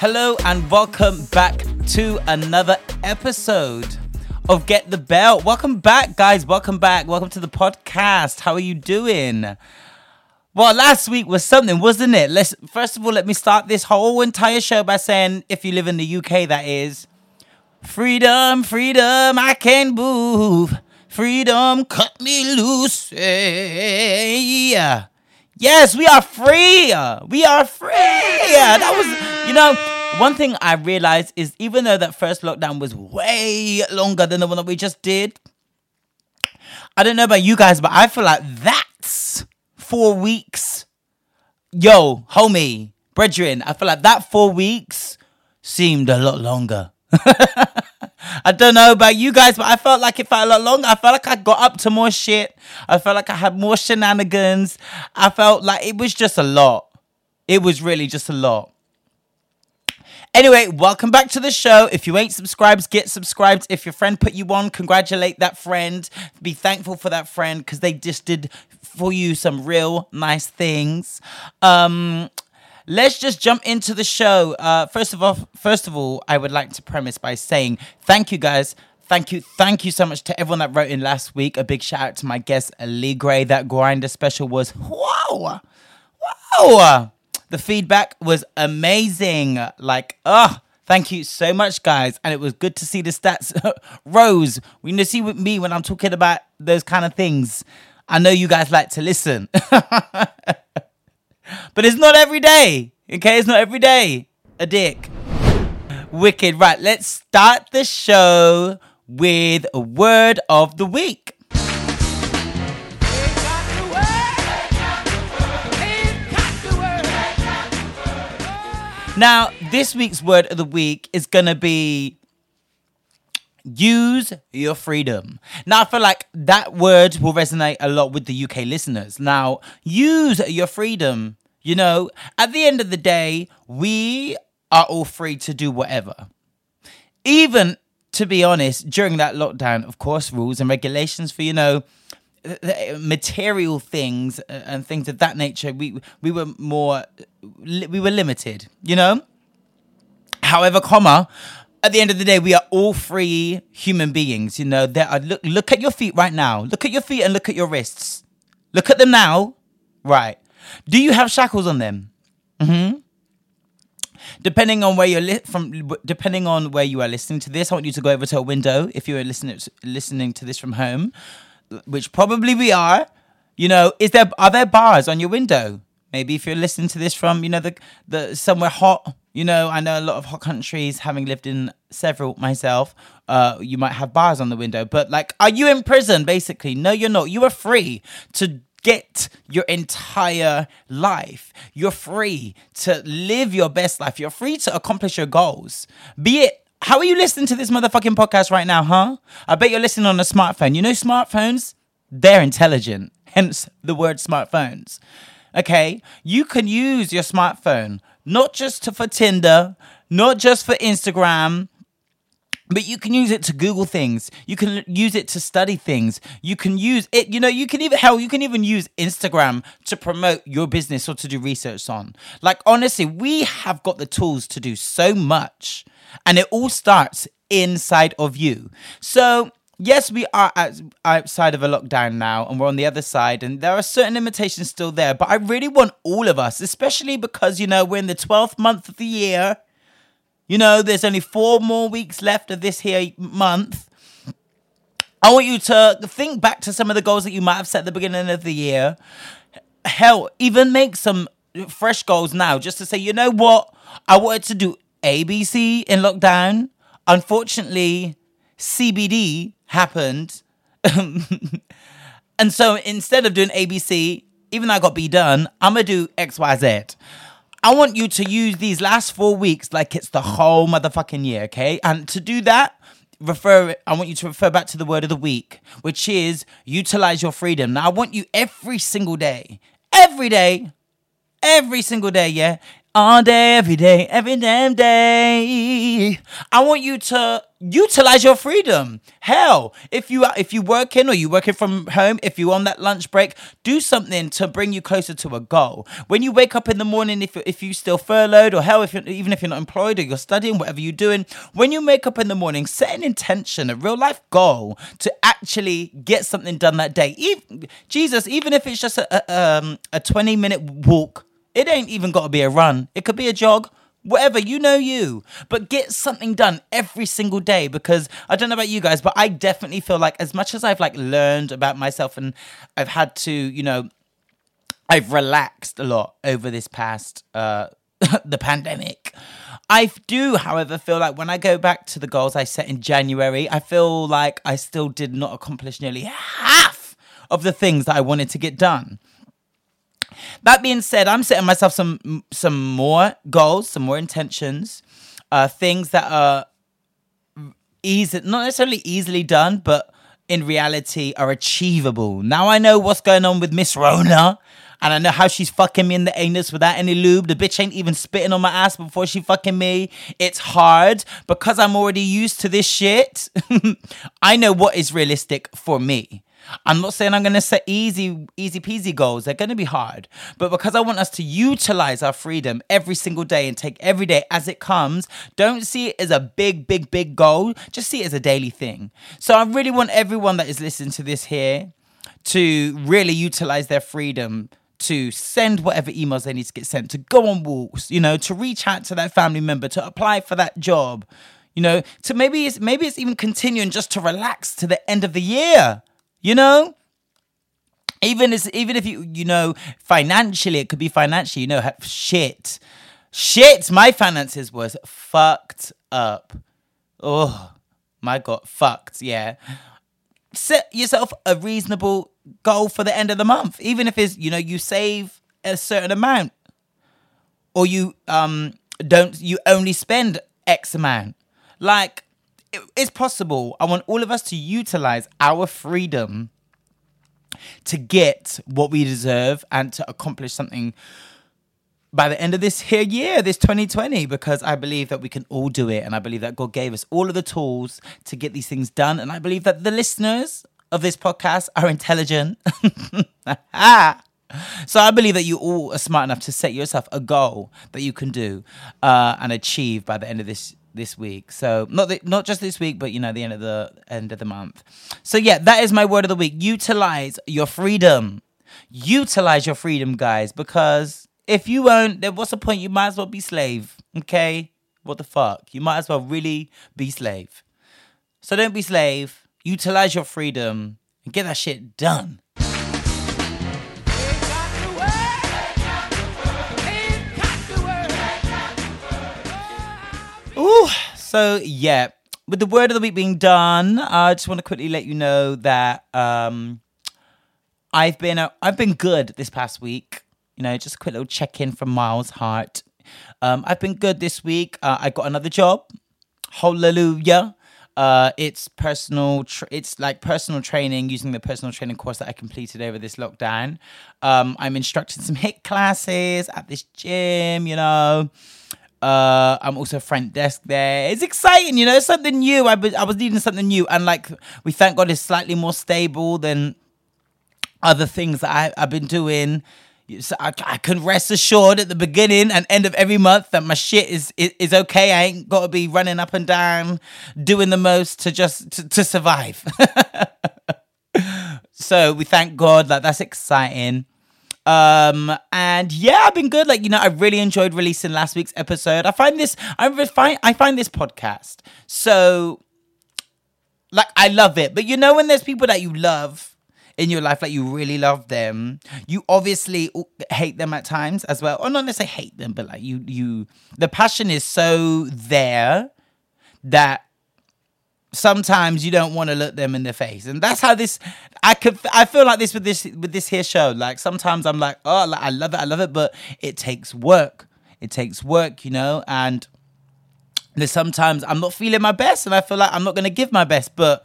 Hello and welcome back to another episode of Get the Belt. Welcome back, guys. Welcome back. Welcome to the podcast. How are you doing? Well, last week was something, wasn't it? Let's first of all let me start this whole entire show by saying, if you live in the UK, that is, freedom, freedom, I can move. Freedom, cut me loose. Yeah. Yes, we are free. We are free. That was, you know, one thing I realized is even though that first lockdown was way longer than the one that we just did, I don't know about you guys, but I feel like that's four weeks. Yo, homie, brethren, I feel like that four weeks seemed a lot longer. I don't know about you guys, but I felt like it felt a lot longer. I felt like I got up to more shit. I felt like I had more shenanigans. I felt like it was just a lot. It was really just a lot. Anyway, welcome back to the show. If you ain't subscribed, get subscribed. If your friend put you on, congratulate that friend. Be thankful for that friend because they just did for you some real nice things. Um, let's just jump into the show. Uh, first of all, first of all, I would like to premise by saying thank you guys. Thank you, thank you so much to everyone that wrote in last week. A big shout out to my guest, Lee Gray. That Grindr special was wow, wow. The feedback was amazing. Like, oh, thank you so much, guys. And it was good to see the stats rose. You see with me when I'm talking about those kind of things, I know you guys like to listen. but it's not every day. Okay, it's not every day. A dick. Wicked. Right, let's start the show with a word of the week. Now, this week's word of the week is going to be use your freedom. Now, I feel like that word will resonate a lot with the UK listeners. Now, use your freedom. You know, at the end of the day, we are all free to do whatever. Even to be honest, during that lockdown, of course, rules and regulations for, you know, material things and things of that nature we we were more we were limited you know? However comma at the end of the day we are all free human beings you know? There are look look at your feet right now. Look at your feet and look at your wrists. Look at them now. Right. Do you have shackles on them? Hmm depending on where you're li- from depending on where you are listening to this i want you to go over to a window if you are listening listening to this from home which probably we are, you know, is there are there bars on your window? Maybe if you're listening to this from, you know, the the somewhere hot, you know, I know a lot of hot countries, having lived in several myself, uh, you might have bars on the window. But like, are you in prison? Basically, no, you're not. You are free to get your entire life. You're free to live your best life. You're free to accomplish your goals. Be it how are you listening to this motherfucking podcast right now, huh? I bet you're listening on a smartphone. You know, smartphones, they're intelligent, hence the word smartphones. Okay, you can use your smartphone not just to, for Tinder, not just for Instagram, but you can use it to Google things. You can use it to study things. You can use it, you know, you can even, hell, you can even use Instagram to promote your business or to do research on. Like, honestly, we have got the tools to do so much and it all starts inside of you. So yes, we are outside of a lockdown now, and we're on the other side, and there are certain limitations still there. But I really want all of us, especially because you know we're in the twelfth month of the year. You know, there's only four more weeks left of this here month. I want you to think back to some of the goals that you might have set at the beginning of the year. Hell, even make some fresh goals now, just to say, you know what, I wanted to do ABC in lockdown. Unfortunately, CBD happened. and so instead of doing ABC, even though I got B done, I'm gonna do XYZ. I want you to use these last four weeks like it's the whole motherfucking year, okay? And to do that, refer I want you to refer back to the word of the week, which is utilize your freedom. Now I want you every single day, every day, every single day, yeah, all day, every day, every damn day. I want you to utilize your freedom. Hell, if you if you working or you working from home, if you're on that lunch break, do something to bring you closer to a goal. When you wake up in the morning, if if you still furloughed or hell, if even if you're not employed or you're studying, whatever you're doing, when you wake up in the morning, set an intention, a real life goal to actually get something done that day. Even, Jesus, even if it's just a, a um a twenty minute walk it ain't even got to be a run. It could be a jog, whatever, you know you. But get something done every single day because I don't know about you guys, but I definitely feel like as much as I've like learned about myself and I've had to, you know, I've relaxed a lot over this past uh the pandemic. I do, however, feel like when I go back to the goals I set in January, I feel like I still did not accomplish nearly half of the things that I wanted to get done. That being said, I'm setting myself some some more goals, some more intentions, uh, things that are easy, not necessarily easily done, but in reality are achievable. Now I know what's going on with Miss Rona. And I know how she's fucking me in the anus without any lube. The bitch ain't even spitting on my ass before she fucking me. It's hard because I'm already used to this shit. I know what is realistic for me. I'm not saying I'm going to set easy, easy peasy goals. They're going to be hard. But because I want us to utilize our freedom every single day and take every day as it comes, don't see it as a big, big, big goal. Just see it as a daily thing. So I really want everyone that is listening to this here to really utilize their freedom to send whatever emails they need to get sent, to go on walks, you know, to reach out to that family member, to apply for that job, you know, to maybe it's maybe it's even continuing just to relax to the end of the year. You know? Even as even if you you know financially, it could be financially, you know, shit. Shit, my finances was fucked up. Oh my god, fucked, yeah. Set yourself a reasonable goal for the end of the month. Even if it's, you know, you save a certain amount. Or you um don't you only spend X amount. Like it's possible. I want all of us to utilize our freedom to get what we deserve and to accomplish something by the end of this here year, this 2020, because I believe that we can all do it. And I believe that God gave us all of the tools to get these things done. And I believe that the listeners of this podcast are intelligent. so I believe that you all are smart enough to set yourself a goal that you can do uh, and achieve by the end of this this week. So not the, not just this week, but you know the end of the end of the month. So yeah, that is my word of the week. Utilize your freedom. Utilize your freedom, guys, because if you won't, then what's the point? You might as well be slave. Okay, what the fuck? You might as well really be slave. So don't be slave. Utilize your freedom and get that shit done. Ooh, so yeah, with the word of the week being done, I just want to quickly let you know that um, I've been uh, I've been good this past week. You know, just a quick little check in from Miles Hart. Um, I've been good this week. Uh, I got another job. Hallelujah. Uh, it's personal. Tra- it's like personal training using the personal training course that I completed over this lockdown. Um, I'm instructing some HIIT classes at this gym. You know, uh, I'm also front desk there. It's exciting, you know, something new. I, I was needing something new, and like we thank God, it's slightly more stable than other things that I, I've been doing. So I, I can rest assured at the beginning and end of every month that my shit is is, is okay. I ain't got to be running up and down, doing the most to just to, to survive. so we thank God. Like that's exciting. Um and yeah, I've been good. Like you know, I really enjoyed releasing last week's episode. I find this I find I find this podcast so like I love it. But you know when there's people that you love in your life, like you really love them, you obviously hate them at times as well. Or not necessarily hate them, but like you you the passion is so there that sometimes you don't want to look them in the face. And that's how this i could i feel like this with this with this here show. Like sometimes i'm like oh like, i love it i love it but it takes work. It takes work you know? And there's sometimes i'm not feeling my best and i feel like i'm not going to give my best. But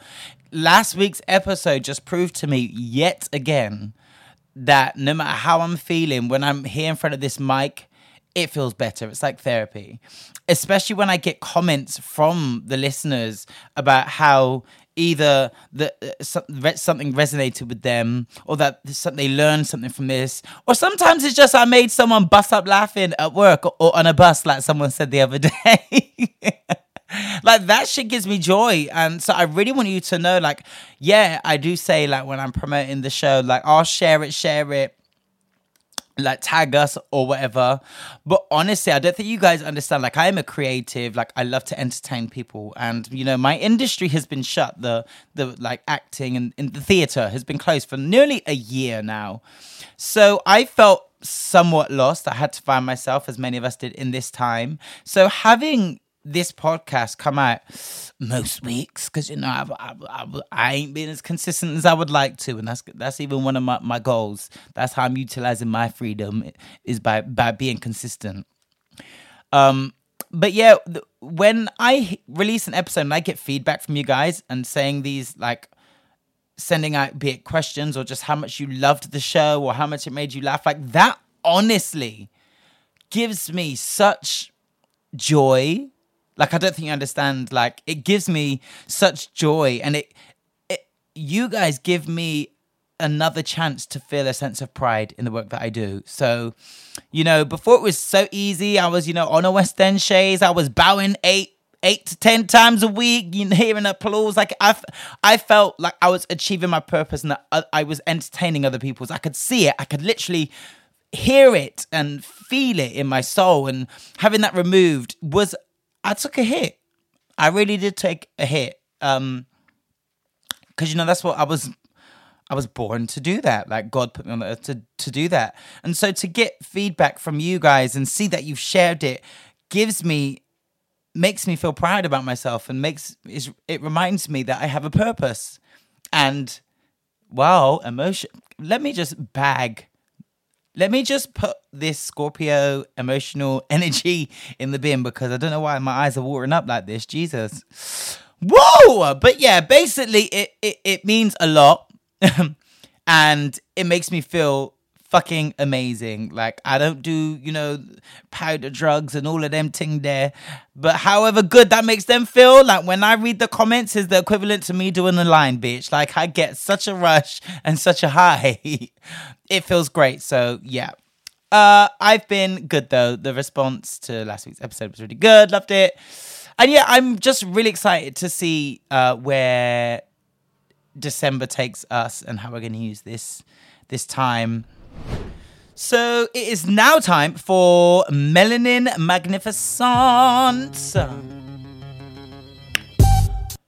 last week's episode just proved to me yet again that no matter how I'm feeling, when I'm here in front of this mic, it feels better. It's like therapy. Especially when I get comments from the listeners about how either the uh, something resonated with them or that they learned something from this. Or sometimes it's just i made someone bust up laughing at work or, or on a bus like someone said the other day. Like that shit gives me joy. And so I really want you to know, like, yeah, I do say like when I'm promoting the show, like I'll share it, share it like tag us or whatever. But honestly i don't think you guys understand. Like i am a creative. Like i love to entertain people. And you know my industry has been shut. The the like acting and in the theater has been closed for nearly a year now. So i felt somewhat lost. I had to find myself as many of us did in this time. So having this podcast come out most weeks because you know I've, I've, I've, I ain't been as consistent as I would like to, and that's that's even one of my, my goals. That's how I'm utilizing my freedom is by by being consistent. Um, but yeah, when I release an episode and I get feedback from you guys and saying these like sending out be it questions or just how much you loved the show or how much it made you laugh, like that honestly gives me such joy like I don't think you understand. Like it gives me such joy, and it, it you guys give me another chance to feel a sense of pride in the work that I do. So, you know, before it was so easy, I was, you know, on a West End Shays, I was bowing eight eight to ten times a week, you know, hearing applause. Like I, I felt like I was achieving my purpose and that I was entertaining other people's. I could see it. I could literally hear it and feel it in my soul. And having that removed was I took a hit. I really did take a hit. Um, because you know that's what I was. I was born to do that. Like God put me on the earth to to do that. And so to get feedback from you guys and see that you've shared it gives me makes me feel proud about myself and makes is it reminds me that I have a purpose. And wow, emotion. Let me just bag let me just put this Scorpio emotional energy in the bin because I don't know why my eyes are watering up like this. Jesus. Whoa! But yeah, basically it it, it means a lot. and it makes me feel fucking amazing. Like I don't do, you know, powder drugs and all of them thing there. But however good that makes them feel, like when I read the comments is the equivalent to me doing the line, bitch. Like I get such a rush and such a high. it feels great. So yeah. Uh I've been good though. The response to last week's episode was really good. Loved it. And yeah, I'm just really excited to see uh where December takes us and how we're to use this this time so it is now time for Melanin Magnificent.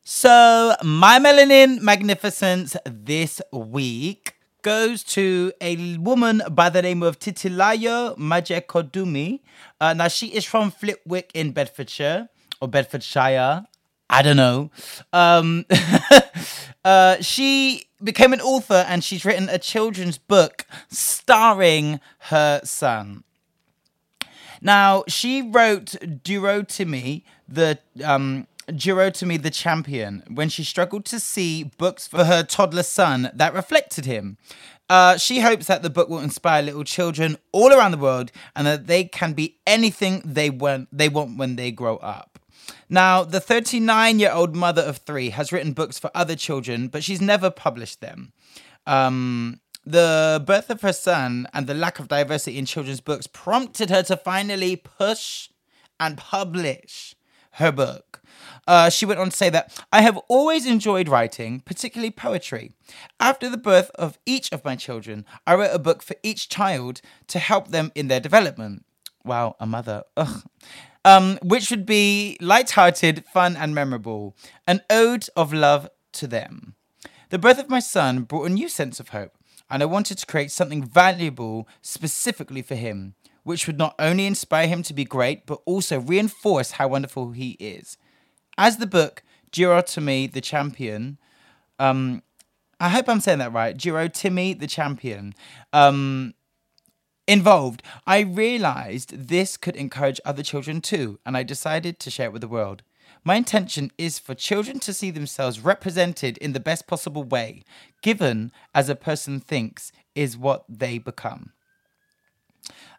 So my Melanin Magnificence this week goes to a woman by the name of Titilayo Majekodunmi. Uh, now she is from Flitwick in Bedfordshire or Bedfordshire. I don't know. Um, uh, she became an author and she's written a children's book starring her son. Now, she wrote Durotimi, the um, Durotimi the champion, when she struggled to see books for her toddler son that reflected him. Uh, she hopes that the book will inspire little children all around the world and that they can be anything they want, they want when they grow up. Now, the 39 year old mother of three has written books for other children, but she's never published them. Um, the birth of her son and the lack of diversity in children's books prompted her to finally push and publish her book. Uh, she went on to say that I have always enjoyed writing, particularly poetry. After the birth of each of my children, I wrote a book for each child to help them in their development. Wow, a mother. Ugh. Um, which would be light-hearted, fun, and memorable. An ode of love to them. The birth of my son brought a new sense of hope and I wanted to create something valuable specifically for him, which would not only inspire him to be great, but also reinforce how wonderful he is. As the book Jiro Timmy the Champion, um, I hope I'm saying that right, Jiro Timmy the Champion, um, involved, I realized this could encourage other children too, and I decided to share it with the world. My intention is for children to see themselves represented in the best possible way, given as a person thinks is what they become.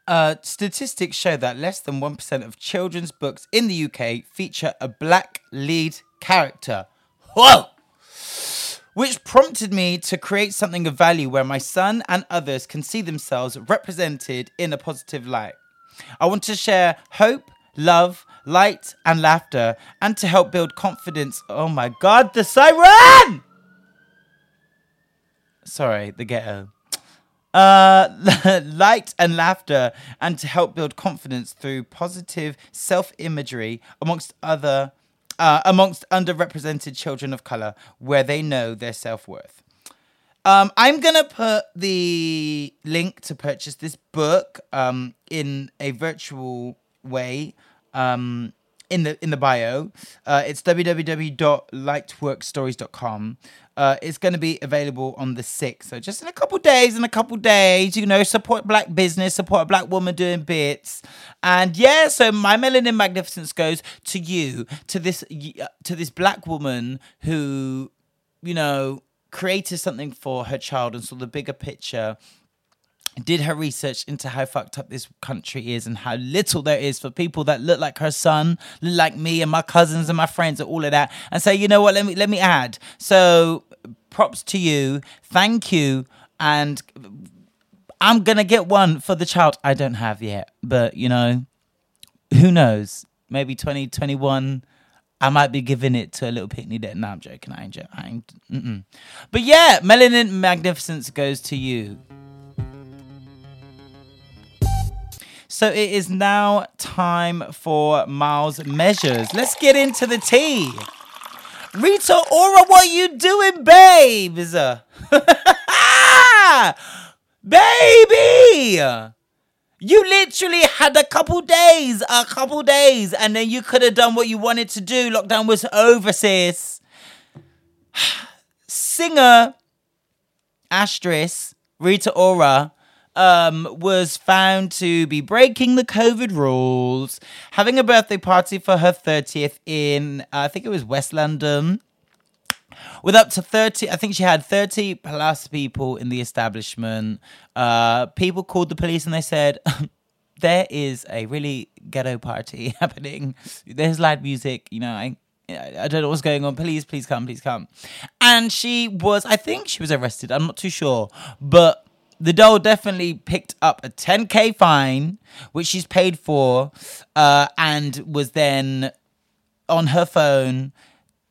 Uh, statistics show that less than 1% of children's books in the UK feature a black lead character. Whoa! Which prompted me to create something of value where my son and others can see themselves represented in a positive light. I want to share hope, love, light, and laughter, and to help build confidence. Oh my god, the siren! Sorry, the ghetto. Uh, light and laughter, and to help build confidence through positive self imagery amongst other. Uh, amongst underrepresented children of color, where they know their self worth. Um, I'm gonna put the link to purchase this book um, in a virtual way um, in the in the bio. Uh, it's www.lightworkstories.com. Uh, it's going to be available on the 6th. So just in a couple days, in a couple days, you know, support black business, support a black woman doing bits. And yeah, so my melanin magnificence goes to you, to this to this black woman who, you know, created something for her child and saw the bigger picture did her research into how fucked up this country is and how little there is for people that look like her son, look like me and my cousins and my friends and all of that, and say, you know what, let me let me add. So props to you, thank you, and I'm gonna get one for the child I don't have yet, but you know, who knows? Maybe 2021. I might be giving it to a little picnic that. No, I'm joking. I ain't. I ain't. But yeah, Melanin Magnificence goes to you. So it is now time for Miles measures. Let's get into the tea. Rita Ora, what you doing, babes? Baby! You literally had a couple days, a couple days, and then you could have done what you wanted to do. Lockdown was over, sis. Singer, asterisk, Rita Ora, um, was found to be breaking the COVID rules, having a birthday party for her 30th in, uh, I think it was West London. With up to 30, I think she had 30 plus people in the establishment. Uh, people called the police and they said, there is a really ghetto party happening. There's loud music, you know, I I don't know what's going on. Please, please come, please come. And she was, I think she was arrested. I'm not too sure. But the doll definitely picked up a 10k fine, which she's paid for, uh, and was then on her phone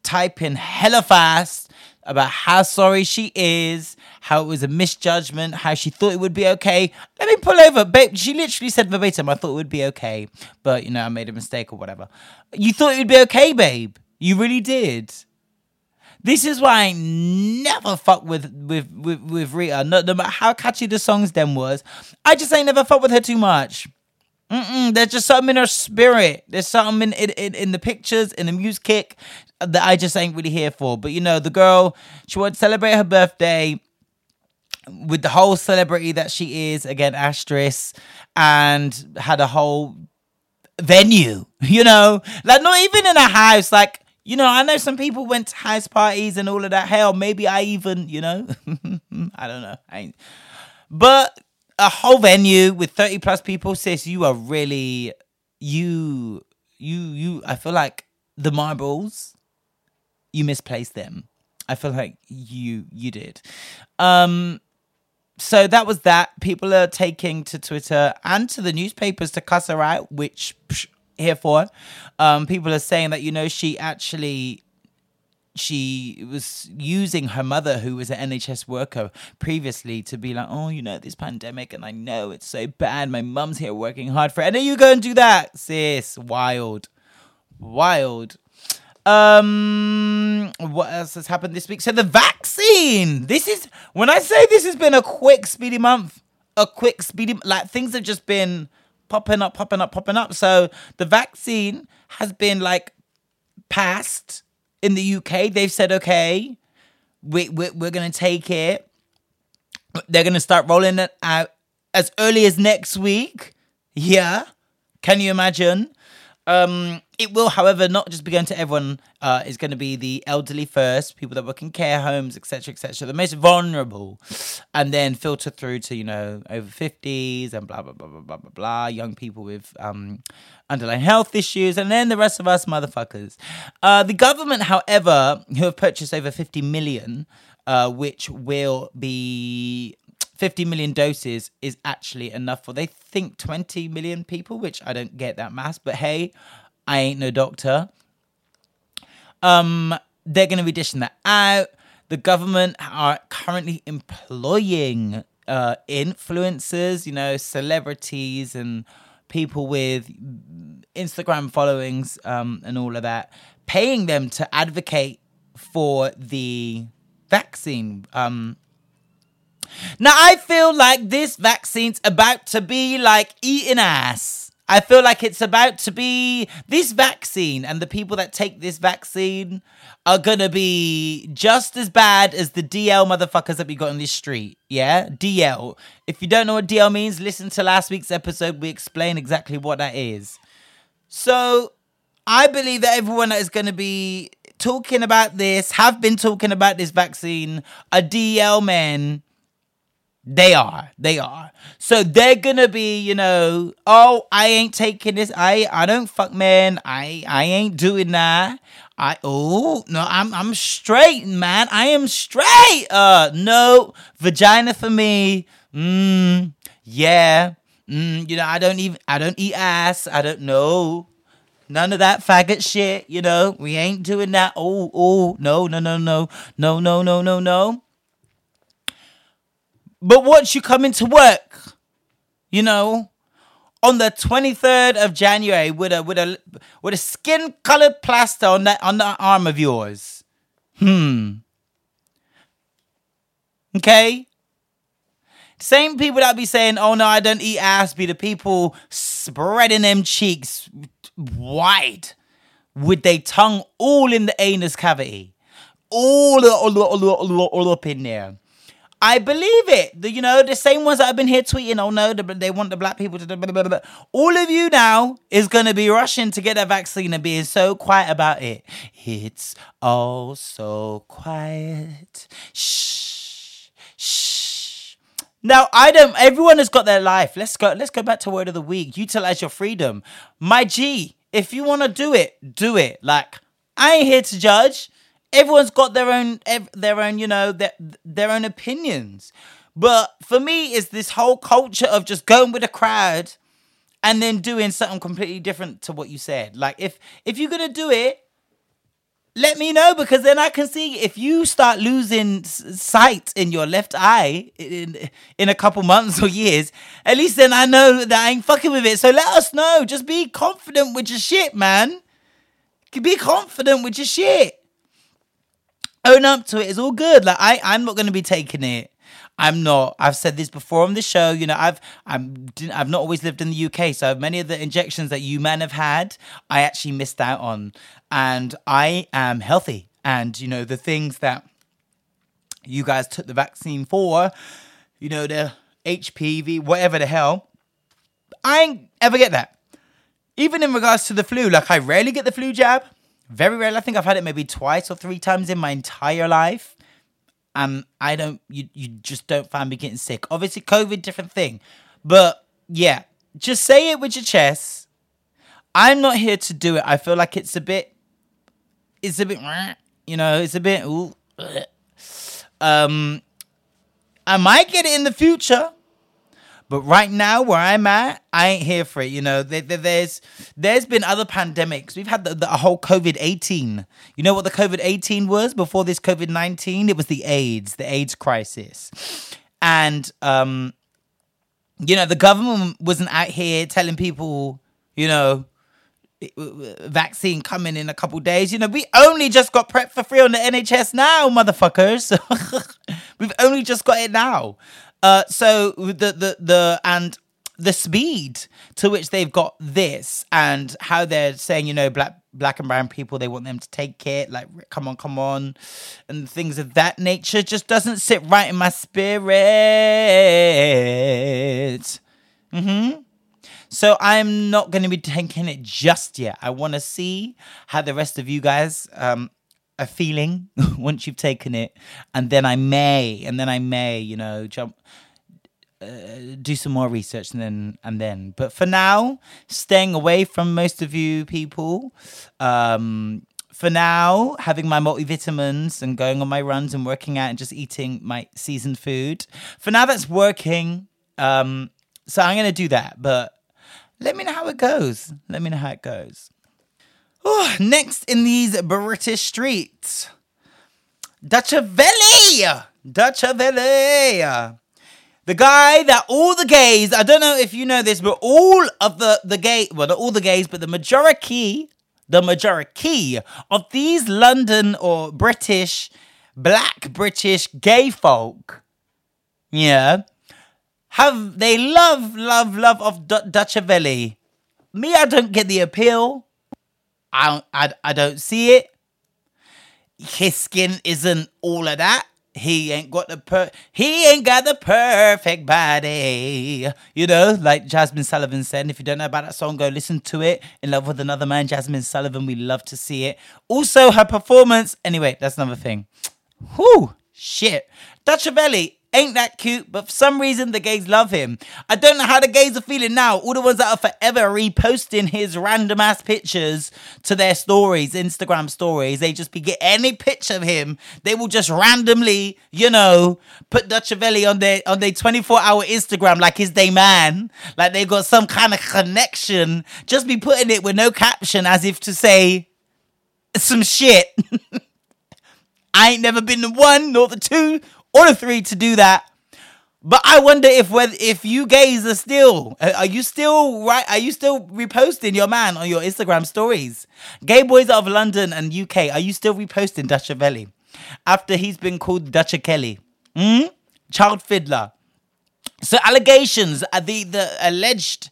typing hella fast about how sorry she is, how it was a misjudgment, how she thought it would be okay. Let me pull over, babe. She literally said verbatim, I thought it would be okay, but you know, I made a mistake or whatever. You thought it would be okay, babe. You really did. This is why I never fuck with with with, with Rita. No, no matter how catchy the songs then was, I just ain't never fuck with her too much. Mm-mm, there's just something in her spirit. There's something in, in, in the pictures, in the music that I just ain't really here for. But you know, the girl, she wanted to celebrate her birthday with the whole celebrity that she is, again, asterisk, and had a whole venue, you know, like not even in a house, like you know, I know some people went to house parties and all of that. Hell, maybe I even, you know, I don't know. I but a whole venue with 30 plus people, sis, you are really you you you I feel like the marbles, you misplaced them. I feel like you you did. Um so that was that. People are taking to Twitter and to the newspapers to cuss her out, which psh, here for. Um, people are saying that you know she actually she was using her mother, who was an NHS worker previously, to be like, oh, you know, this pandemic, and I know it's so bad. My mum's here working hard for it. And then you go and do that, sis. Wild. Wild. Um, what else has happened this week? So the vaccine. This is when I say this has been a quick, speedy month. A quick, speedy like things have just been popping up, popping up, popping up. So the vaccine has been like passed in the UK. They've said, okay, we, we we're gonna take it. They're gonna start rolling it out as early as next week. Yeah, can you imagine? Um, it will, however, not just be going to everyone. Uh, it's going to be the elderly first, people that work in care homes, etc., etc., the most vulnerable, and then filter through to you know over fifties and blah blah blah blah blah blah blah, young people with um, underlying health issues, and then the rest of us motherfuckers. Uh, the government, however, who have purchased over fifty million, uh, which will be 50 million doses is actually enough for they think 20 million people which i don't get that mass but hey i ain't no doctor. Um they're going to be dishing that out. The government are currently employing uh influencers you know celebrities and people with instagram followings um and all of that paying them to advocate for the vaccine. Um now I feel like this vaccine's about to be like eating ass. I feel like it's about to be this vaccine and the people that take this vaccine are gonna be just as bad as the DL motherfuckers that we got on this street. Yeah? DL. If you don't know what DL means, listen to last week's episode. We explain exactly what that is. So I believe that everyone that is gonna be talking about this, have been talking about this vaccine, are DL men they are. They are. So they're gonna be, you know, oh, I ain't taking this. I I don't fuck man. I I ain't doing that. I oh no, I'm I'm straight, man. I am straight. Uh no, vagina for me. Mm, yeah. Mm, you know, I don't even I don't eat ass. I don't know. None of that faggot shit, you know. We ain't doing that. Oh, oh, no, no, no, no, no, no, no, no, no. But once you come into work, you know, on the 23rd of January with a with a with a skin colored plaster on that on that arm of yours. Hmm. Okay? Same people that be saying, oh no, I don't eat ass, be the people spreading them cheeks wide with their tongue all in the anus cavity. All, all, all, all, all up in there. I believe it. The, you know, the same ones that have been here tweeting, oh no, they want the black people to. Blah, blah, blah, All of you now is going to be rushing to get that vaccine and being so quiet about it. It's all so quiet. Shh. Shh. Now I don't. Everyone has got their life. Let's go. Let's go back to word of the week. Utilize your freedom, my G. If you want to do it, do it. Like I ain't here to judge everyone's got their own their own you know their their own opinions but for me it's this whole culture of just going with the crowd and then doing something completely different to what you said like if if you're gonna do it let me know because then I can see if you start losing sight in your left eye in in a couple months or years. At least then I know that I ain't fucking with it. So let us know. Just be confident with your shit, man. Be confident with your shit own up to it. It's all good. Like I, I'm not going to be taking it. I'm not. I've said this before on the show. You know, I've I'm I've not always lived in the UK, so many of the injections that you men have had, I actually missed out on, and I am healthy. And you know, the things that you guys took the vaccine for, you know, the HPV, whatever the hell, I ain't ever get that. Even in regards to the flu, like I rarely get the flu jab. Very rarely. I think I've had it maybe twice or three times in my entire life. And I don't, you, you just don't find me getting sick. Obviously, COVID, different thing. But yeah, just say it with your chest. I'm not here to do it. I feel like it's a bit, it's a bit, you know, it's a bit, ooh, um, I might get it in the future. But right now, where I'm at, I ain't here for it. You know, there, there, there's there's been other pandemics. We've had the, the whole COVID eighteen. You know what the COVID eighteen was before this COVID nineteen? It was the AIDS, the AIDS crisis, and um, you know, the government wasn't out here telling people, you know, vaccine coming in a couple days. You know, we only just got PrEP for free on the NHS now, motherfuckers. We've only just got it now. Uh, so the the the and the speed to which they've got this and how they're saying, you know, black black and brown people, they want them to take it, like come on, come on, and things of that nature just doesn't sit right in my spirit. Mm-hmm. So I'm not going to be taking it just yet. I want to see how the rest of you guys um, are feeling once you've taken it, and then I may, and then I may, you know, jump. Uh, do some more research and then and then but for now staying away from most of you people um for now having my multivitamins and going on my runs and working out and just eating my seasoned food for now that's working um so i'm gonna do that but let me know how it goes. Let me know how it goes. Oh, next in these British streets, Dutchavelli. Dutch Valley. The guy that all the gays, I don't know if you know this, but all of the, the gay, well, not all the gays, but the majority, the majority of these London or British, black British gay folk, yeah, have they love, love, love of D- Dutchavelli. Me, I don't get the appeal. I don't, I, I don't see it. His skin isn't all of that. He ain't got the per he ain't got the perfect body. You know, like Jazmine Sullivan said. If you don't know about that song, go listen to it. In Love with Another Man, Jazmine Sullivan. We love to see it. Also, her performance. Anyway, that's another thing. Whoo, shit. Dutchavelli ain't that cute, but for some reason the gays love him. I don't know how the gays are feeling now. All the ones that are forever reposting his random ass pictures to their stories, Instagram stories, they just be get any picture of him, they will just randomly, you know, put Dutchavelli on their on their 24 hour Instagram like he's their man, like they've got some kind of connection. Just be putting it with no caption as if to say some shit. I ain't never been the one nor the two or the three to do that. But I wonder if whether if you gays are still are you still right are you still reposting your man on your Instagram stories? Gay boys out of London and UK, are you still reposting Dutchavelli after he's been called Dutcha Kelly? Mm? Child fiddler. So allegations, uh, the the alleged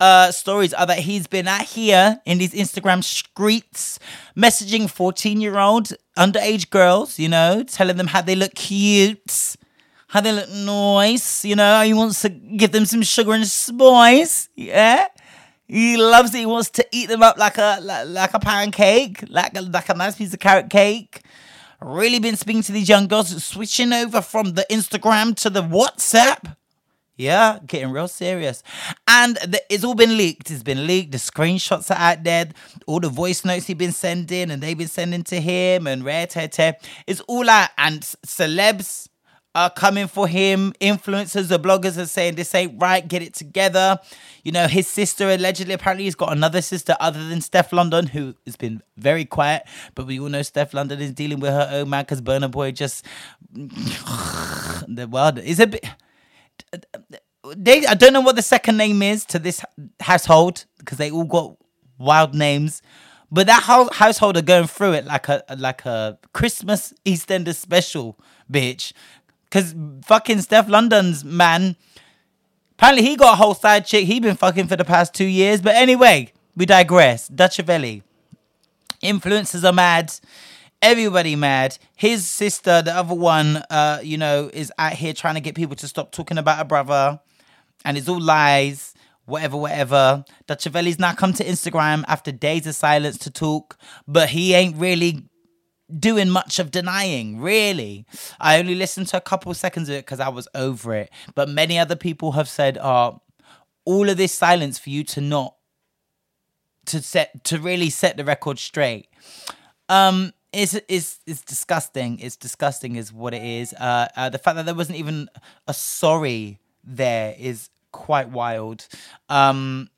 uh, stories are that he's been out here in these Instagram streets messaging 14 year old underage girls, you know, telling them how they look cute, how they look nice, you know, he wants to give them some sugar and spice, yeah. He loves it. He wants to eat them up like a like, like a pancake, like like a nice piece of carrot cake. Really been speaking to these young girls, switching over from the Instagram to the WhatsApp. Yeah, getting real serious. And the, it's all been leaked. It's been leaked. The screenshots are out there. All the voice notes he's been sending and they've been sending to him and rare te te. It's all out. And celebs are coming for him. Influencers, the bloggers are saying this ain't right. Get it together. You know, his sister allegedly, apparently, he's got another sister other than Stefflon Don who has been very quiet. But we all know Stefflon Don is dealing with her own man because Burna Boy just. the world is a bit they I don't know what the second name is to this household because they all got wild names. But that whole household are going through it like a like a Christmas EastEnders special, bitch. Cause fucking Stefflon Don's man, apparently he got a whole side chick. He been fucking for the past two years. But anyway, we digress. Dutchavelli. Influencers are mad everybody mad. His sister, the other one, uh, you know, is out here trying to get people to stop talking about her brother, and it's all lies. Whatever, whatever. Dutchavelli's now come to Instagram after days of silence to talk, but he ain't really doing much of denying, really. I only listened to a couple seconds of it because I was over it. But many other people have said, oh, all of this silence for you to not to set to really set the record straight. Um it's it's it's disgusting. It's disgusting, is what it is. Uh, uh, the fact that there wasn't even a sorry there is quite wild. Um,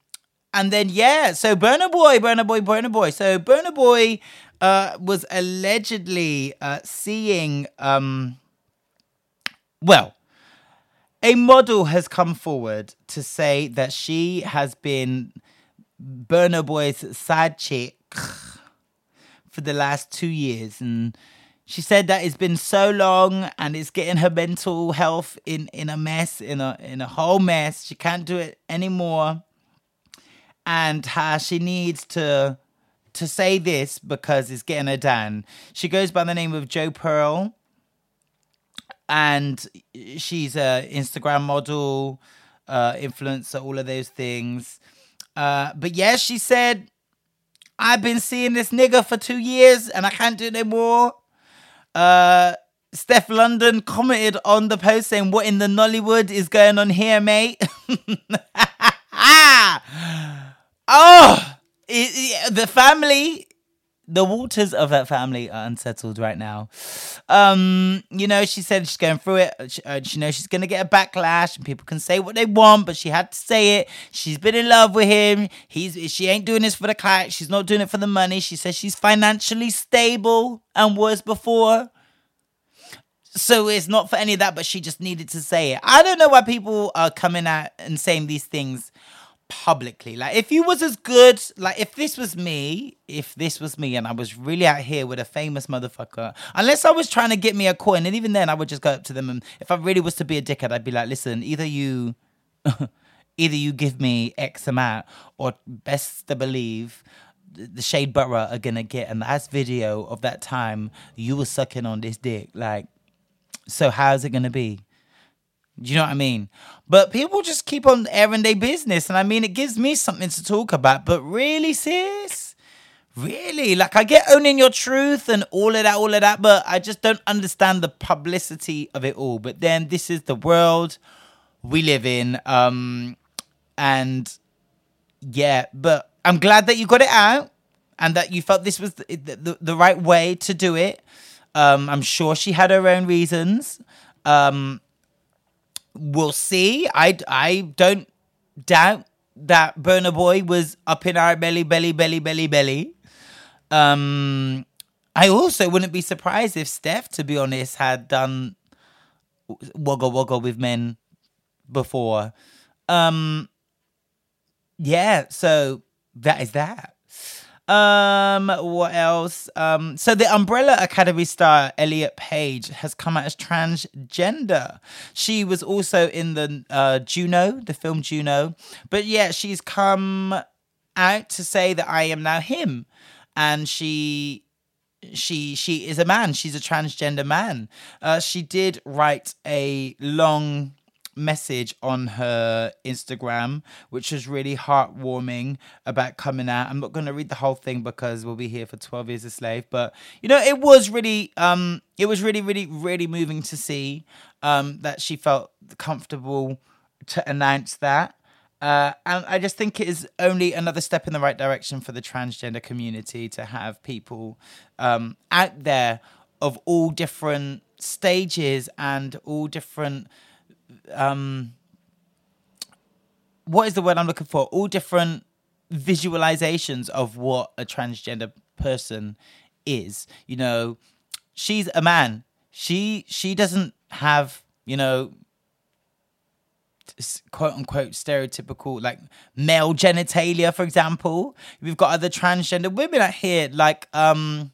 and then yeah, so Burna Boy, Burna Boy, Burna Boy. So Burna Boy uh, was allegedly uh, seeing um, well. A model has come forward to say that she has been Burna Boy's side chick for the last two years. And she said that it's been so long and it's getting her mental health in, in a mess, in a in a whole mess. She can't do it anymore. And how she needs to to say this because it's getting her down. She goes by the name of Joe Pearl. And she's a Instagram model, uh, influencer, all of those things. Uh, but yeah, she said, I've been seeing this nigga for two years and I can't do no more. Uh, Stefflon Don commented on the post saying, What in the Nollywood is going on here, mate? oh, it, it, the family the waters of that family are unsettled right now. Um, you know, she said she's going through it. She, uh, she knows she's going to get a backlash, and people can say what they want, but she had to say it. She's been in love with him. He's she ain't doing this for the clout. She's not doing it for the money. She says she's financially stable and was before. So it's not for any of that, but she just needed to say it. I don't know why people are coming out and saying these things publicly. Like if you was as good, like if this was me, if this was me and I was really out here with a famous motherfucker, unless I was trying to get me a coin, and even then I would just go up to them and if I really was to be a dickhead, I'd be like, listen, either you either you give me X amount or best to believe the Shade Borough are gonna get a nice video of that time you were sucking on this dick. Like, so how's it gonna be? You know what I mean? But people just keep on airing their business. And I mean, it gives me something to talk about. But really, sis? Really? Like, I get owning your truth and all of that, all of that. But I just don't understand the publicity of it all. But then this is the world we live in. Um, and yeah, but I'm glad that you got it out and that you felt this was the, the, the right way to do it. Um, I'm sure she had her own reasons. Um, we'll see. I, I don't doubt that Burna Boy was up in our belly, belly, belly, belly, belly. Um, I also wouldn't be surprised if Steph, to be honest, had done woggle woggle with men before. Um, yeah, so that is that. Um, what else? Um, so the Umbrella Academy star Elliot Page has come out as transgender. She was also in the uh, Juno, the film Juno, but yeah, she's come out to say that I am now him, and she she she is a man. She's a transgender man. Uh, she did write a long message on her Instagram, which was really heartwarming about coming out. I'm not going to read the whole thing because we'll be here for 12 years a slave, but you know, it was really, um, it was really, really, really moving to see um, that she felt comfortable to announce that. Uh, and I just think it is only another step in the right direction for the transgender community to have people um, out there of all different stages and all different um what is the word I'm looking for? All different visualizations of what a transgender person is. You know, she's a man. She she doesn't have, you know, quote unquote stereotypical like male genitalia, for example. We've got other transgender women out here, like um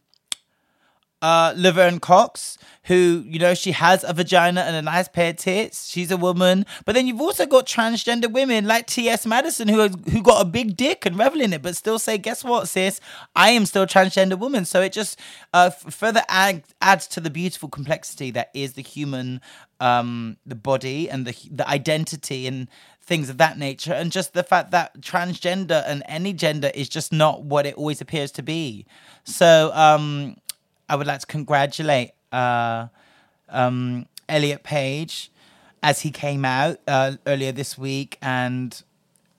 uh, Laverne Cox, who, you know, she has a vagina and a nice pair of tits. She's a woman. But then you've also got transgender women like T.S. Madison who who got a big dick and revel in it, but still say, guess what, sis? I am still transgender woman. So it just uh, further add, adds to the beautiful complexity that is the human, um, the body and the, the identity and things of that nature. And just the fact that transgender and any gender is just not what it always appears to be. So, um, I would like to congratulate uh, um, Elliot Page as he came out uh, earlier this week and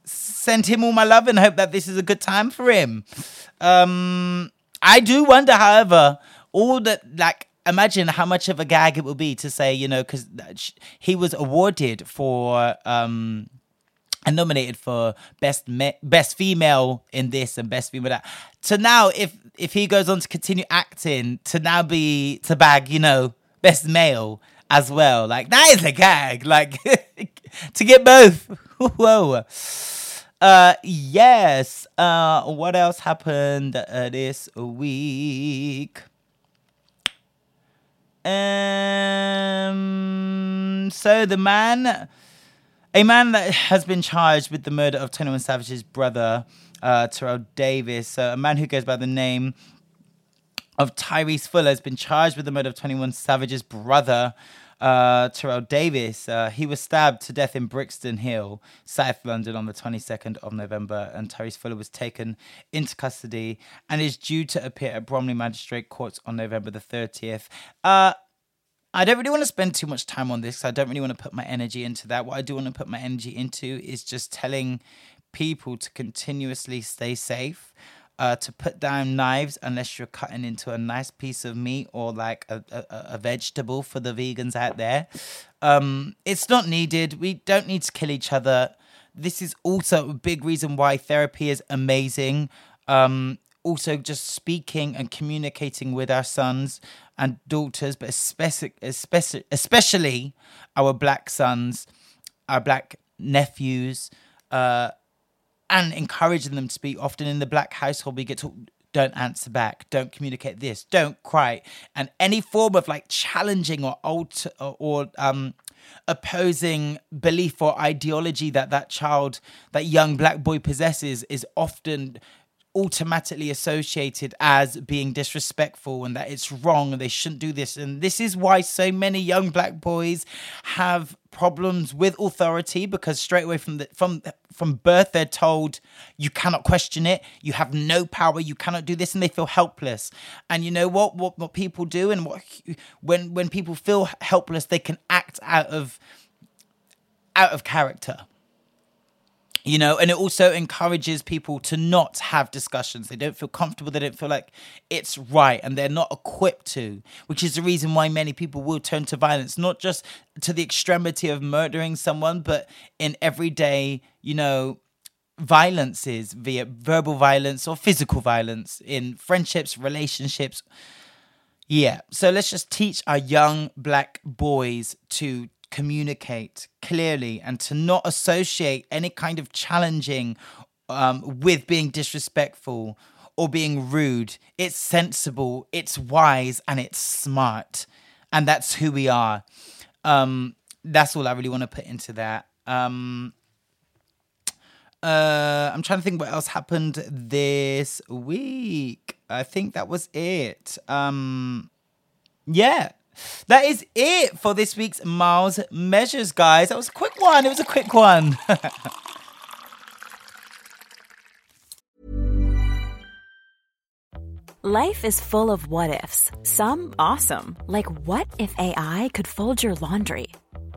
send him all my love and hope that this is a good time for him. Um, I do wonder, however, all that like imagine how much of a gag it will be to say you know because he was awarded for um and nominated for best me- best female in this and best female that. So now, if if he goes on to continue acting, to now be to bag, you know, best male as well, like that is a gag. Like to get both. Whoa. Uh yes. Uh what else happened uh, this week? Um so the man a man that has been charged with the murder of 21 Savage's brother, uh, Terrell Davis, uh, a man who goes by the name of Tyrese Fuller, has been charged with the murder of 21 Savage's brother, uh, Terrell Davis. Uh, he was stabbed to death in Brixton Hill, South London, on the 22nd of November, and Tyrese Fuller was taken into custody and is due to appear at Bromley Magistrate Court on November the 30th. Uh, I don't really want to spend too much time on this. I don't really want to put my energy into that. What I do want to put my energy into is just telling people to continuously stay safe, uh, to put down knives unless you're cutting into a nice piece of meat or like a, a, a vegetable for the vegans out there. Um, it's not needed. We don't need to kill each other. This is also a big reason why therapy is amazing. Um, also just speaking and communicating with our sons and daughters, but especially, especially, especially our black sons, our black nephews, uh, and encouraging them to speak. Often in the black household, we get to don't answer back, don't communicate this, don't cry, and any form of like challenging or alter or, um, opposing belief or ideology that that child, that young black boy possesses, is often automatically associated as being disrespectful and that it's wrong and they shouldn't do this. And this is why so many young black boys have problems with authority because straight away from the from from birth they're told you cannot question it. You have no power. You cannot do this. And they feel helpless. And you know what? What, what people do and what when when people feel helpless they can act out of out of character you know and it also encourages people to not have discussions. They don't feel comfortable. They don't feel like it's right and they're not equipped to which is the reason why many people will turn to violence not just to the extremity of murdering someone but in everyday you know violences via verbal violence or physical violence in friendships relationships. Yeah. So let's just teach our young black boys to communicate clearly and to not associate any kind of challenging um, with being disrespectful or being rude. It's sensible, it's wise, and it's smart. And that's who we are. Um, that's all I really want to put into that. Um, uh, I'm trying to think what else happened this week. I think that was it. Um, yeah, that is it for this week's Miles Measures, guys. That was a quick one. It was a quick one. Life is full of what ifs. Some awesome, like what if AI could fold your laundry?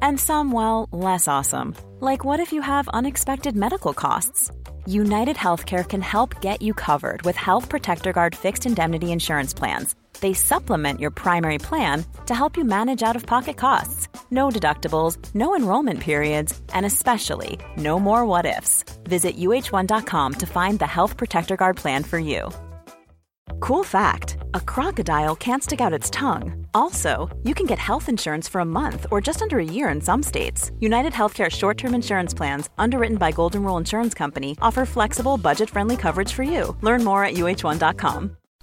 And some, well, less awesome, like what if you have unexpected medical costs? United Healthcare can help get you covered with Health Protector Guard fixed indemnity insurance plans they supplement your primary plan to help you manage out of pocket costs. No deductibles, no enrollment periods, and especially no more what ifs. Visit uhone.com to find the Health Protector Guard plan for you. Cool fact a crocodile can't stick out its tongue. Also, you can get health insurance for a month or just under a year in some states. United Healthcare short term insurance plans, underwritten by Golden Rule Insurance Company, offer flexible, budget friendly coverage for you. Learn more at uhone.com.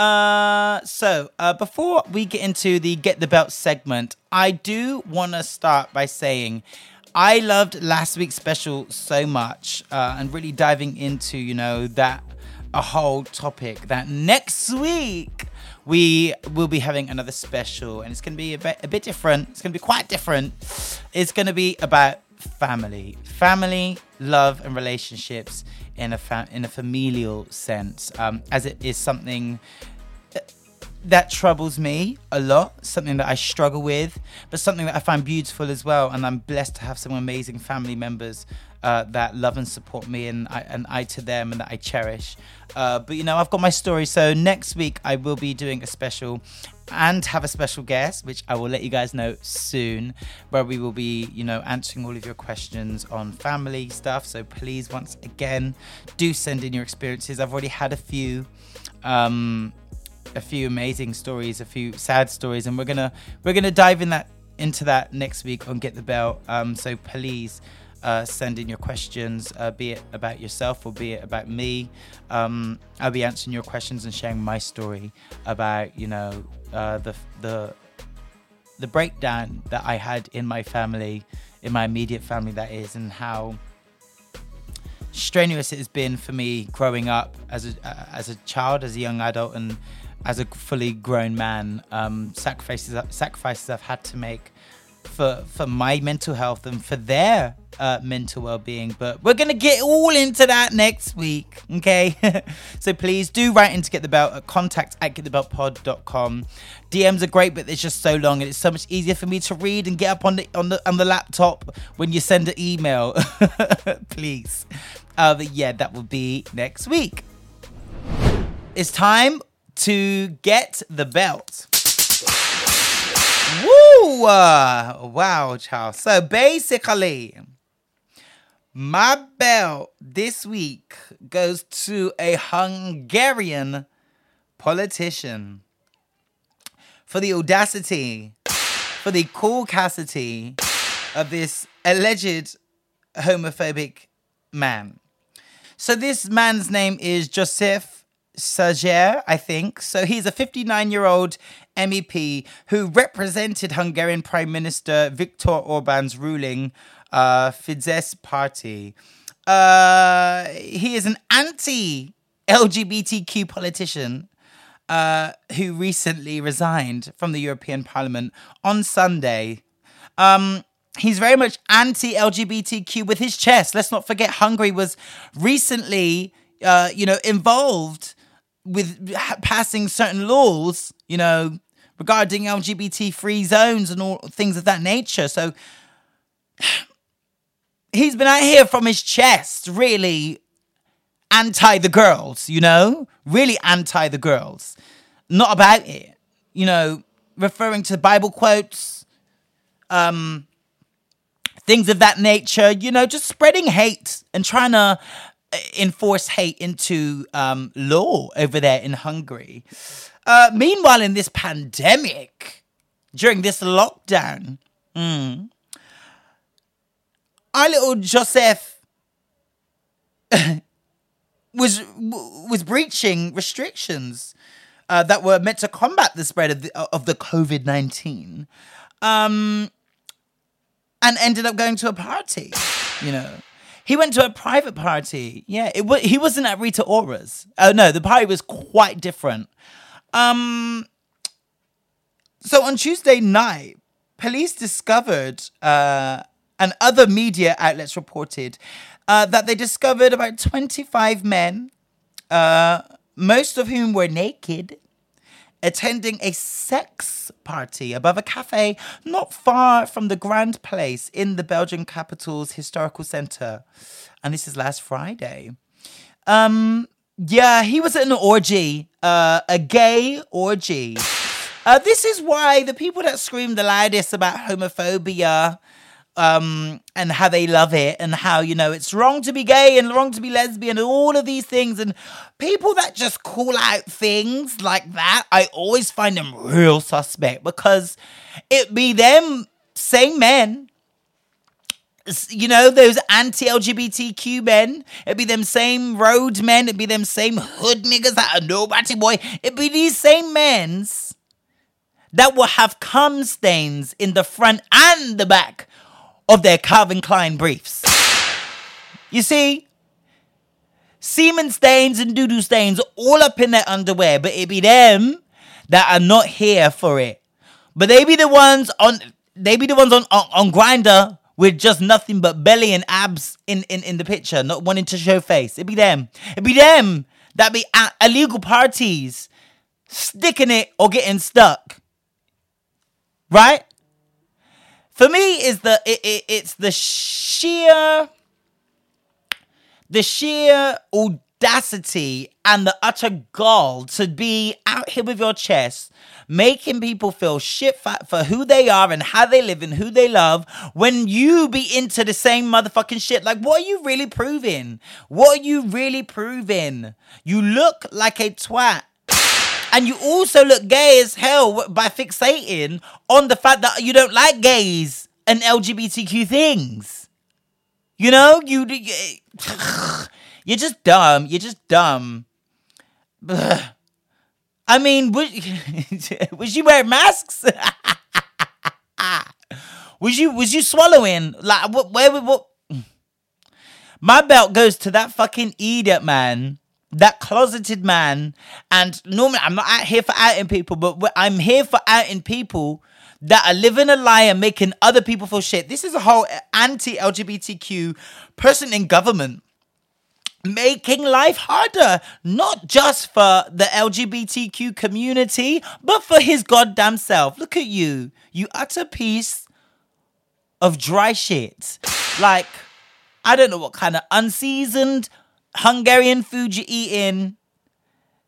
Uh, so uh, before we get into the get the belt segment, I do want to start by saying I loved last week's special so much uh, and really diving into, you know, that a whole topic that next week we will be having another special and it's going to be a bit, a bit different. It's going to be quite different. It's going to be about family, family, love, and relationships in a fa- in a familial sense, um, as it is something that troubles me a lot, something that I struggle with, but something that I find beautiful as well. And I'm blessed to have some amazing family members uh, that love and support me, and I, and I to them, and that I cherish. Uh, but you know, I've got my story. So next week I will be doing a special and have a special guest, which I will let you guys know soon, where we will be, you know, answering all of your questions on family stuff. So please, once again, do send in your experiences. I've already had a few. Um, a few amazing stories, a few sad stories, and we're gonna we're gonna dive in that into that next week on Get the Belt. Um, so please uh, send in your questions, uh, be it about yourself or be it about me. Um, I'll be answering your questions and sharing my story about you know uh, the the the breakdown that I had in my family, in my immediate family, that is, and how strenuous it has been for me growing up as a as a child, as a young adult, and as a fully grown man, um, sacrifices sacrifices I've had to make for for my mental health and for their uh, mental well-being. But we're gonna get all into that next week, okay? so please do write in to get the belt at contact at getthebeltpod.com. DMs are great, but it's just so long, and it's so much easier for me to read and get up on the on the on the laptop when you send an email. please, uh, but yeah, that will be next week. It's time to get the belt. Woo! Uh, wow, child. So basically, my belt this week goes to a Hungarian politician for the audacity, for the cool castity of this alleged homophobic man. So this man's name is Joseph Szájer, I think. So he's a 59 year old MEP who represented Hungarian Prime Minister Viktor Orban's ruling uh, Fidesz party. Uh, he is an anti LGBTQ politician uh, who recently resigned from the European Parliament on Sunday. Um, he's very much anti LGBTQ with his chest. Let's not forget, Hungary was recently, uh, you know, involved with passing certain laws, you know, regarding LGBT free zones and all things of that nature. So he's been out here from his chest, really anti the girls, you know, really anti the girls. Not about it, you know, referring to Bible quotes, um, things of that nature, you know, just spreading hate and trying to enforce hate into um, law over there in Hungary. Uh, meanwhile, in this pandemic, during this lockdown, mm, our little Joseph was was breaching restrictions uh, that were meant to combat the spread of the, of the COVID nineteen, um, and ended up going to a party. You know, he went to a private party. Yeah, it w- he wasn't at Rita Ora's. Oh no, the party was quite different. Um, so on Tuesday night, police discovered, uh, and other media outlets reported, uh, that they discovered about 25 men, uh, most of whom were naked, attending a sex party above a cafe not far from the Grand Place in the Belgian capital's historical center. And this is last Friday. Um, yeah, he was at an orgy, uh, a gay orgy. Uh, this is why the people that scream the loudest about homophobia um, and how they love it and how, you know, it's wrong to be gay and wrong to be lesbian and all of these things. And people that just call out things like that, I always find them real suspect because it be them same men you know, those anti LGBTQ men. It'd be them same road men. It'd be them same hood niggas that are nobody boy. It'd be these same men's that will have cum stains in the front and the back of their Calvin Klein briefs. You see, semen stains and doodoo stains all up in their underwear, but it be them that are not here for it. But they be the ones on they be the ones on on, on Grindr with just nothing but belly and abs in, in, in the picture, not wanting to show face. It be them. It be them that be at illegal parties, sticking it or getting stuck. Right? For me, is the it, it, it's the sheer the sheer audacity and the utter gall to be out here with your chest, making people feel shit for who they are and how they live and who they love when you be into the same motherfucking shit. Like, what are you really proving? What are you really proving? You look like a twat. And you also look gay as hell by fixating on the fact that you don't like gays and LGBTQ things. You know, you you're just dumb. You're just dumb. I mean, was, was you wearing masks? was you was you swallowing? Like what? Where? What? My belt goes to that fucking idiot man, that closeted man. And normally, I'm not out here for outing people, but I'm here for outing people that are living a lie and making other people feel shit. This is a whole anti-LGBTQ person in government making life harder, not just for the LGBTQ community, but for his goddamn self. Look at you, you utter piece of dry shit. Like, I don't know what kind of unseasoned Hungarian food you're eating.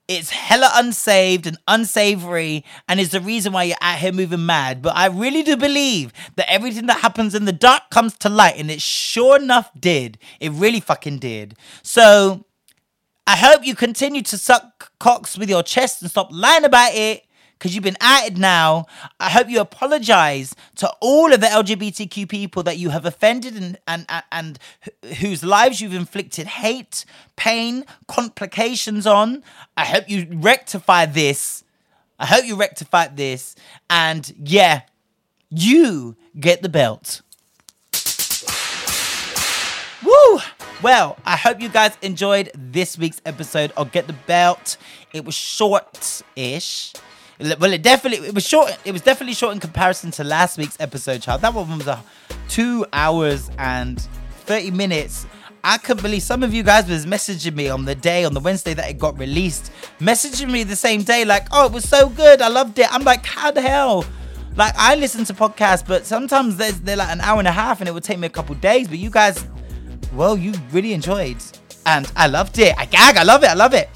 It's hella unsaved and unsavory, and is the reason why you're out here moving mad. But I really do believe that everything that happens in the dark comes to light, and it sure enough did. It really fucking did. So I hope you continue to suck cocks with your chest and stop lying about it because you've been outed now. I hope you apologize to all of the LGBTQ people that you have offended and, and, and, and whose lives you've inflicted hate, pain, complications on. I hope you rectify this. I hope you rectify this. And yeah, you get the belt. Woo! Well, I hope you guys enjoyed this week's episode of Get the Belt. It was short ish. Well, it definitely it was short. It was definitely short in comparison to last week's episode, child. That one was a two hours and thirty minutes. I couldn't believe some of you guys was messaging me on the day on the Wednesday that it got released, messaging me the same day like, "Oh, it was so good. I loved it." I'm like, "How the hell?" Like I listen to podcasts, but sometimes they're, they're like an hour and a half, and it would take me a couple days. But you guys, well, you really enjoyed, and I loved it. I gag. I love it. I love it.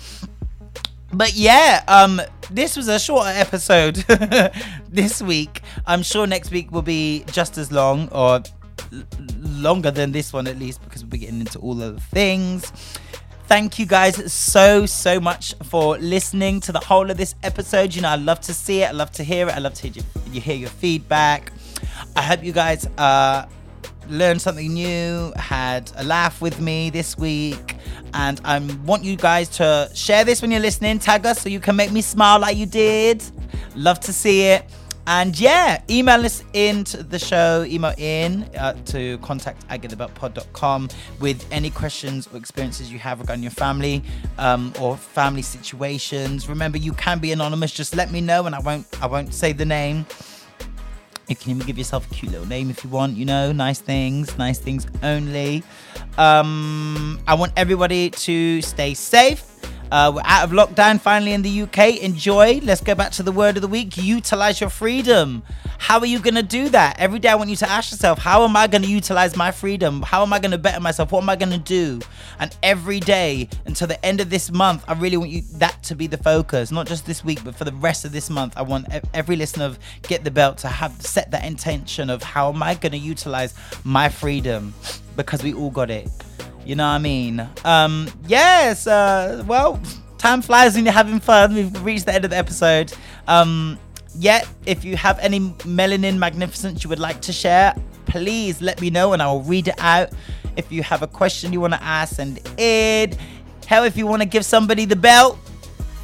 But yeah, um, this was a shorter episode this week. I'm sure next week will be just as long or l- longer than this one at least because we'll be getting into all of the things. Thank you guys so, so much for listening to the whole of this episode. You know, I love to see it, I love to hear it, I love to hear, you hear your feedback. I hope you guys uh, learned something new, had a laugh with me this week. And I want you guys to share this when you're listening, tag us so you can make me smile like you did. Love to see it. And yeah, email us into the show, email in uh, to contact aggetthebeltpod.com with any questions or experiences you have regarding your family um, or family situations. Remember, you can be anonymous. Just let me know, and I won't. I won't say the name. You can even give yourself a cute little name if you want, you know, nice things, nice things only. Um, I want everybody to stay safe. Uh, we're out of lockdown finally in the UK. Enjoy. Let's go back to the word of the week. Utilize your freedom. How are you going to do that? Every day I want you to ask yourself, how am I going to utilize my freedom? How am I going to better myself? What am I going to do? And every day until the end of this month, I really want you that to be the focus, not just this week, but for the rest of this month. I want every listener of Get the Belt to have set that intention of how am I going to utilize my freedom because we all got it. You know what I mean? Um, yes, uh, well, time flies when you're having fun. We've reached the end of the episode. Um, yet, if you have any melanin magnificence you would like to share, please let me know and I will read it out. If you have a question you want to ask, send it. Hell, if you want to give somebody the belt,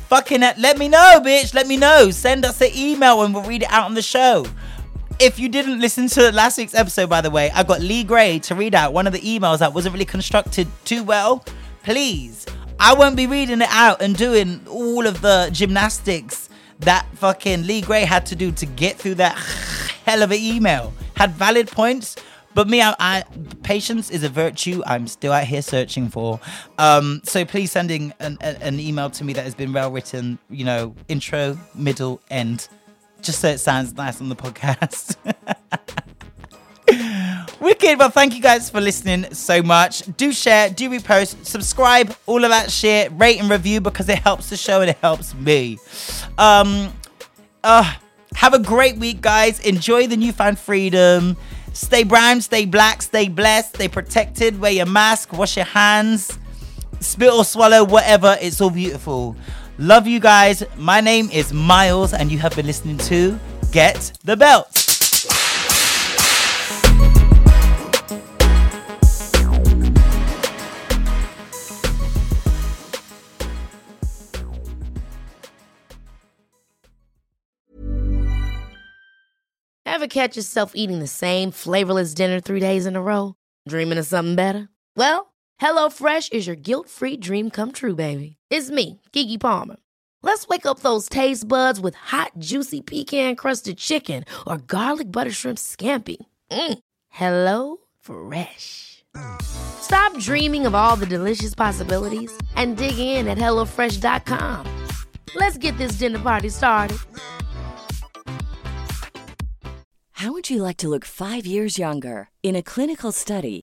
fucking let me know, bitch. Let me know. Send us an email and we'll read it out on the show. If you didn't listen to last week's episode, by the way, I got Lee Gray to read out one of the emails that wasn't really constructed too well. Please, I won't be reading it out and doing all of the gymnastics that fucking Lee Gray had to do to get through that hell of an email. Had valid points, but me, I, I patience is a virtue I'm still out here searching for. Um, so please sending an, an email to me that has been well written. You know, intro, middle, end just so it sounds nice on the podcast. Wicked. Well, thank you guys for listening so much. Do share, do repost, subscribe, all of that shit. Rate and review because it helps the show and it helps me. Um, uh, have a great week, guys. Enjoy the newfound freedom. Stay brown, stay black, stay blessed, stay protected. Wear your mask, wash your hands, spit or swallow, whatever. It's all beautiful. Love you guys. My name is Miles, and you have been listening to Get the Belt. Ever catch yourself eating the same flavorless dinner three days in a row? Dreaming of something better? Well, HelloFresh is your guilt free dream come true, baby. It's me, Keke Palmer. Let's wake up those taste buds with hot, juicy pecan crusted chicken or garlic butter shrimp scampi. Mm. Hello Fresh. Stop dreaming of all the delicious possibilities and dig in at HelloFresh.com. Let's get this dinner party started. How would you like to look five years younger? In a clinical study,